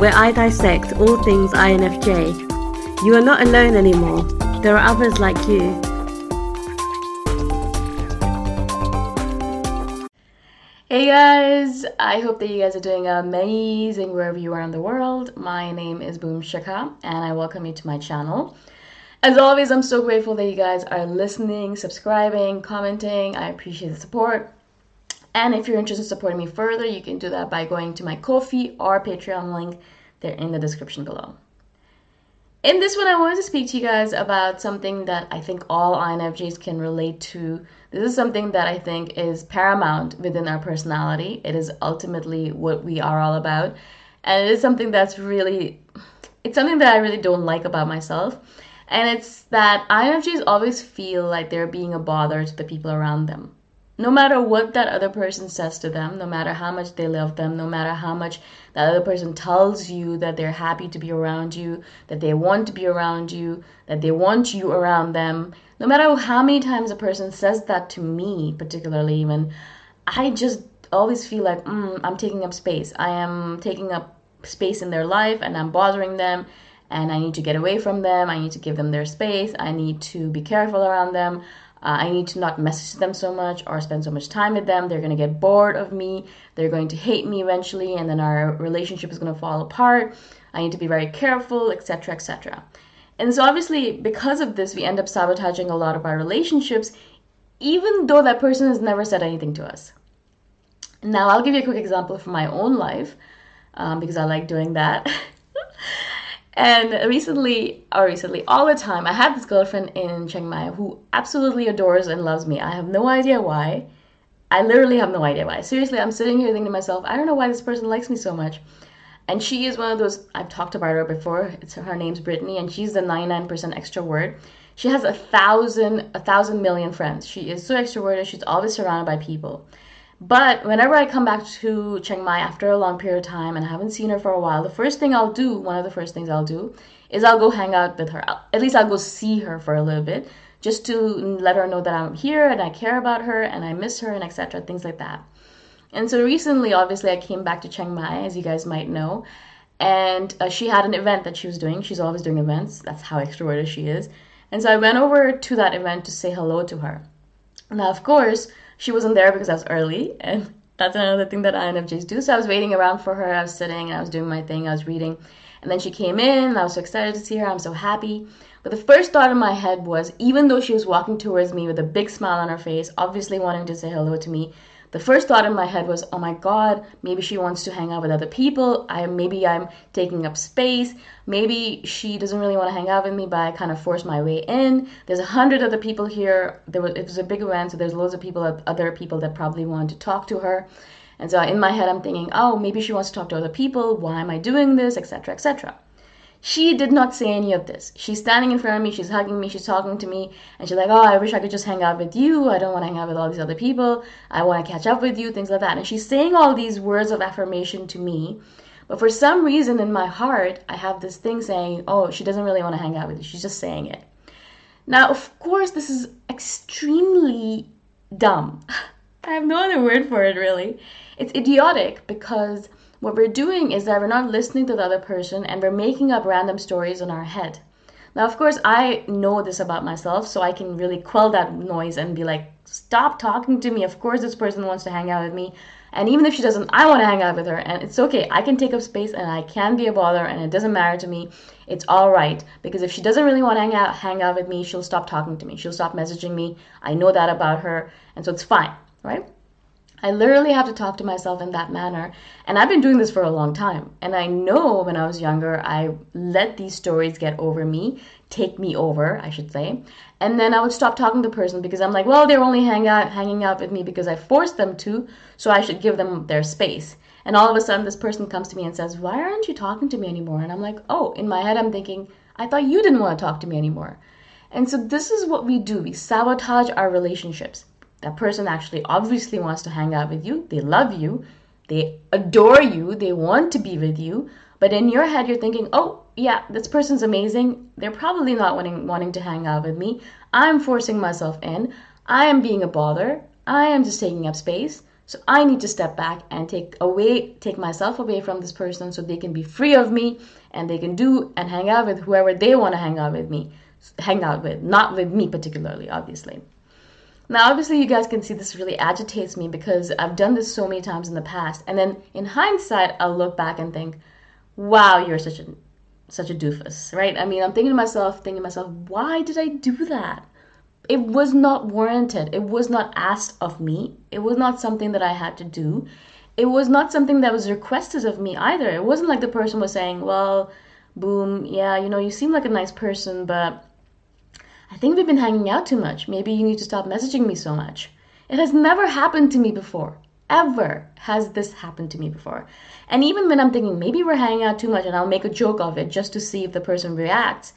where I dissect all things INFJ. You are not alone anymore. There are others like you. Hey guys, I hope that you guys are doing amazing wherever you are in the world. My name is Boom Shikha and I welcome you to my channel. As always, I'm so grateful that you guys are listening, subscribing, commenting. I appreciate the support. And if you're interested in supporting me further, you can do that by going to my Ko-fi or Patreon link. They're in the description below. In this one, I wanted to speak to you guys about something that I think all INFJs can relate to. This is something that I think is paramount within our personality. It is ultimately what we are all about. And it is something that's really, it's something that I really don't like about myself. And it's that INFJs always feel like they're being a bother to the people around them no matter what that other person says to them, no matter how much they love them, no matter how much that other person tells you that they're happy to be around you, that they want to be around you, that they want you around them, no matter how many times a person says that to me, particularly even, I just always feel like mm, I'm taking up space. I am taking up space in their life and I'm bothering them and I need to get away from them. I need to give them their space. I need to be careful around them. Uh, I need to not message them so much or spend so much time with them. They're going to get bored of me. They're going to hate me eventually, and then our relationship is going to fall apart. I need to be very careful, etc., etc. And so, obviously, because of this, we end up sabotaging a lot of our relationships, even though that person has never said anything to us. Now, I'll give you a quick example from my own life um, because I like doing that. And recently, or recently, all the time, I had this girlfriend in Chiang Mai who absolutely adores and loves me. I have no idea why. I literally have no idea why. Seriously, I'm sitting here thinking to myself, I don't know why this person likes me so much. And she is one of those, I've talked about her before. It's her name's Brittany, and she's the 99% extrovert. She has a thousand, a thousand million friends. She is so extroverted. She's always surrounded by people. But whenever I come back to Chiang Mai after a long period of time and I haven't seen her for a while, the first thing I'll do, one of the first things I'll do, is I'll go hang out with her. At least I'll go see her for a little bit, just to let her know that I'm here and I care about her and I miss her and etc. Things like that. And so recently, obviously, I came back to Chiang Mai, as you guys might know, and uh, she had an event that she was doing. She's always doing events. That's how extroverted she is. And so I went over to that event to say hello to her. Now, of course, she wasn't there because I was early, and that's another thing that INFJs do. So I was waiting around for her. I was sitting and I was doing my thing. I was reading, and then she came in. And I was so excited to see her. I'm so happy. But the first thought in my head was, even though she was walking towards me with a big smile on her face, obviously wanting to say hello to me, the first thought in my head was, oh my God, maybe she wants to hang out with other people. I maybe I'm taking up space. Maybe she doesn't really want to hang out with me, but I kind of forced my way in. There's a hundred other people here. There was it was a big event, so there's loads of people, other people that probably want to talk to her. And so in my head, I'm thinking, oh, maybe she wants to talk to other people. Why am I doing this, etc., etc. She did not say any of this. She's standing in front of me, she's hugging me, she's talking to me, and she's like, Oh, I wish I could just hang out with you. I don't want to hang out with all these other people. I want to catch up with you, things like that. And she's saying all these words of affirmation to me. But for some reason in my heart, I have this thing saying, Oh, she doesn't really want to hang out with you. She's just saying it. Now, of course, this is extremely dumb. I have no other word for it, really. It's idiotic because what we're doing is that we're not listening to the other person and we're making up random stories in our head. Now, of course, I know this about myself, so I can really quell that noise and be like, stop talking to me. Of course, this person wants to hang out with me. And even if she doesn't, I want to hang out with her. And it's okay. I can take up space and I can be a bother and it doesn't matter to me. It's all right. Because if she doesn't really want to hang out, hang out with me, she'll stop talking to me. She'll stop messaging me. I know that about her. And so it's fine, right? I literally have to talk to myself in that manner. And I've been doing this for a long time. And I know when I was younger, I let these stories get over me, take me over, I should say. And then I would stop talking to the person because I'm like, well, they're only hang out, hanging out with me because I forced them to, so I should give them their space. And all of a sudden, this person comes to me and says, why aren't you talking to me anymore? And I'm like, oh, in my head, I'm thinking, I thought you didn't want to talk to me anymore. And so this is what we do. We sabotage our relationships that person actually obviously wants to hang out with you. They love you. They adore you. They want to be with you. But in your head, you're thinking, oh, yeah, this person's amazing. They're probably not wanting, wanting to hang out with me. I'm forcing myself in. I am being a bother. I am just taking up space. So I need to step back and take away, take myself away from this person so they can be free of me and they can do and hang out with whoever they want to hang out with me, hang out with, not with me particularly, obviously. Now, obviously, you guys can see this really agitates me because I've done this so many times in the past. And then in hindsight, I'll look back and think, wow, you're such a such a doofus, right? I mean, I'm thinking to myself, thinking to myself, why did I do that? It was not warranted. It was not asked of me. It was not something that I had to do. It was not something that was requested of me either. It wasn't like the person was saying, well, boom, yeah, you know, you seem like a nice person, but I think we've been hanging out too much. Maybe you need to stop messaging me so much. It has never happened to me before. Ever has this happened to me before. And even when I'm thinking maybe we're hanging out too much and I'll make a joke of it just to see if the person reacts,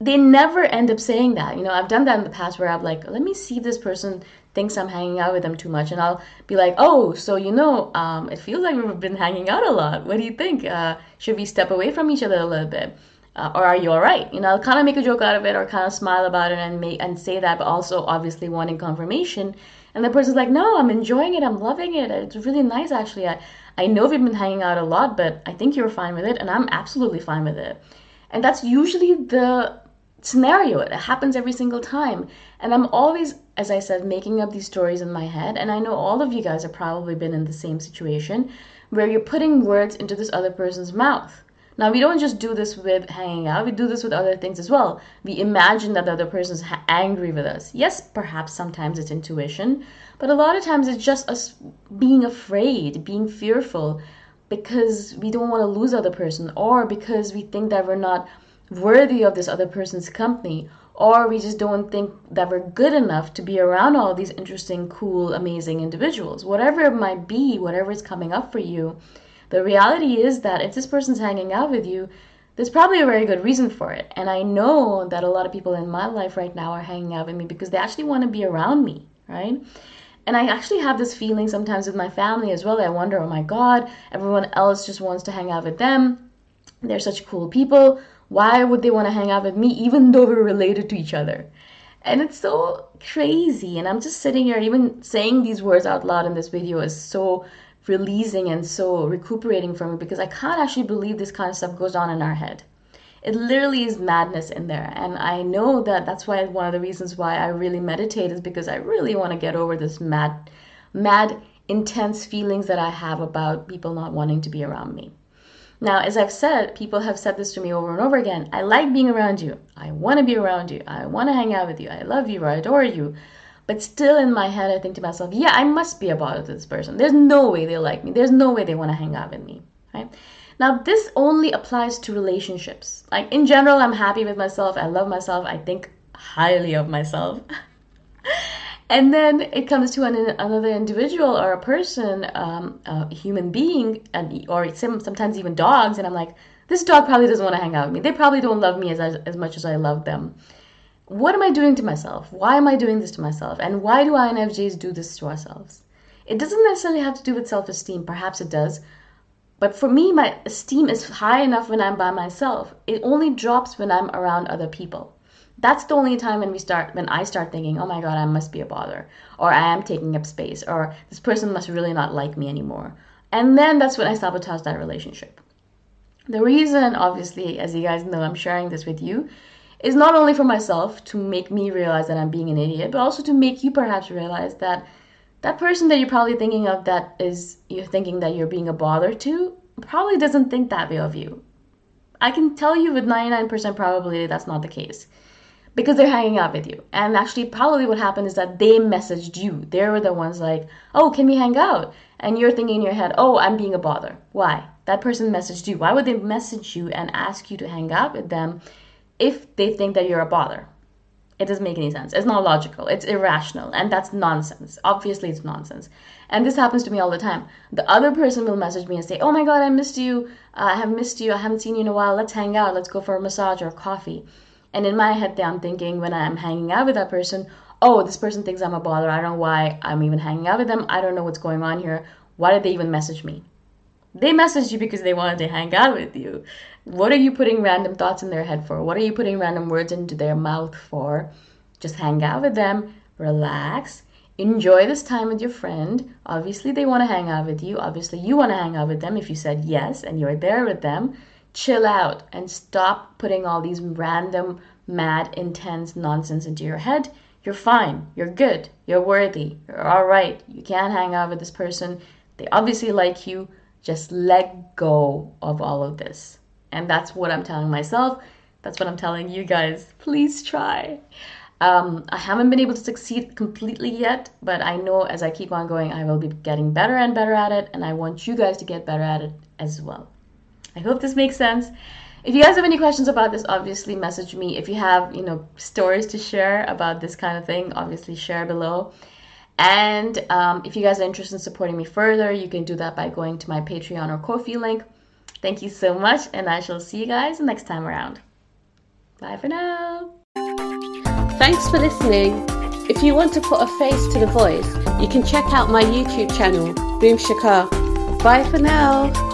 they never end up saying that. You know, I've done that in the past where I'm like, let me see if this person thinks I'm hanging out with them too much. And I'll be like, oh, so you know, um, it feels like we've been hanging out a lot. What do you think? Uh, should we step away from each other a little bit? Uh, or are you all right? You know, I'll kind of make a joke out of it or kind of smile about it and make and say that, but also obviously wanting confirmation. And the person's like, no, I'm enjoying it. I'm loving it. It's really nice, actually. I, I know we've been hanging out a lot, but I think you're fine with it, and I'm absolutely fine with it. And that's usually the scenario. It happens every single time. And I'm always, as I said, making up these stories in my head. And I know all of you guys have probably been in the same situation where you're putting words into this other person's mouth now, we don't just do this with hanging out, we do this with other things as well. We imagine that the other person is angry with us. Yes, perhaps sometimes it's intuition, but a lot of times it's just us being afraid, being fearful, because we don't want to lose other person or because we think that we're not worthy of this other person's company or we just don't think that we're good enough to be around all these interesting, cool, amazing individuals. Whatever it might be, whatever is coming up for you, the reality is that if this person's hanging out with you, there's probably a very good reason for it. And I know that a lot of people in my life right now are hanging out with me because they actually want to be around me, right? And I actually have this feeling sometimes with my family as well. I wonder, oh my God, everyone else just wants to hang out with them. They're such cool people. Why would they want to hang out with me even though we're related to each other? And it's so crazy. And I'm just sitting here, even saying these words out loud in this video is so releasing and so recuperating for me because I can't actually believe this kind of stuff goes on in our head. It literally is madness in there. And I know that that's why one of the reasons why I really meditate is because I really want to get over this mad, mad, intense feelings that I have about people not wanting to be around me. Now, as I've said, people have said this to me over and over again. I like being around you. I want to be around you. I want to hang out with you. I love you. I adore you. But still in my head, I think to myself, yeah, I must be a bother to this person. There's no way they like me. There's no way they want to hang out with me. Right? Now, this only applies to relationships. Like in general, I'm happy with myself. I love myself. I think highly of myself. and then it comes to an, another individual or a person, um, a human being, and, or sometimes even dogs, and I'm like, this dog probably doesn't want to hang out with me. They probably don't love me as, as, as much as I love them. What am I doing to myself? Why am I doing this to myself? And why do INFJs do this to ourselves? It doesn't necessarily have to do with self esteem. Perhaps it does. But for me, my esteem is high enough when I'm by myself. It only drops when I'm around other people that's the only time when we start when i start thinking oh my god i must be a bother or i am taking up space or this person must really not like me anymore and then that's when i sabotage that relationship the reason obviously as you guys know i'm sharing this with you is not only for myself to make me realize that i'm being an idiot but also to make you perhaps realize that that person that you're probably thinking of that is you're thinking that you're being a bother to probably doesn't think that way of you i can tell you with 99% probability that's not the case because they're hanging out with you. And actually, probably what happened is that they messaged you. They were the ones like, oh, can we hang out? And you're thinking in your head, oh, I'm being a bother. Why? That person messaged you. Why would they message you and ask you to hang out with them if they think that you're a bother? It doesn't make any sense. It's not logical. It's irrational. And that's nonsense. Obviously, it's nonsense. And this happens to me all the time. The other person will message me and say, Oh my God, I missed you. Uh, I have missed you. I haven't seen you in a while. Let's hang out. Let's go for a massage or coffee. And in my head, I'm thinking when I'm hanging out with that person, oh, this person thinks I'm a bother. I don't know why I'm even hanging out with them. I don't know what's going on here. Why did they even message me? They messaged you because they wanted to hang out with you. What are you putting random thoughts in their head for? What are you putting random words into their mouth for? Just hang out with them, relax, enjoy this time with your friend. Obviously, they want to hang out with you. Obviously, you want to hang out with them if you said yes and you're there with them chill out and stop putting all these random, mad, intense nonsense into your head. You're fine. You're good. You're worthy. You're all right. You can't hang out with this person. They obviously like you. Just let go of all of this. And that's what I'm telling myself. That's what I'm telling you guys. Please try. Um, I haven't been able to succeed completely yet, but I know as I keep on going, I will be getting better and better at it, and I want you guys to get better at it as well. I hope this makes sense. If you guys have any questions about this, obviously message me. If you have, you know, stories to share about this kind of thing, obviously share below. And um, if you guys are interested in supporting me further, you can do that by going to my Patreon or Ko-fi link. Thank you so much, and I shall see you guys next time around. Bye for now. Thanks for listening. If you want to put a face to the voice, you can check out my YouTube channel, Boom Shikha. Bye for now.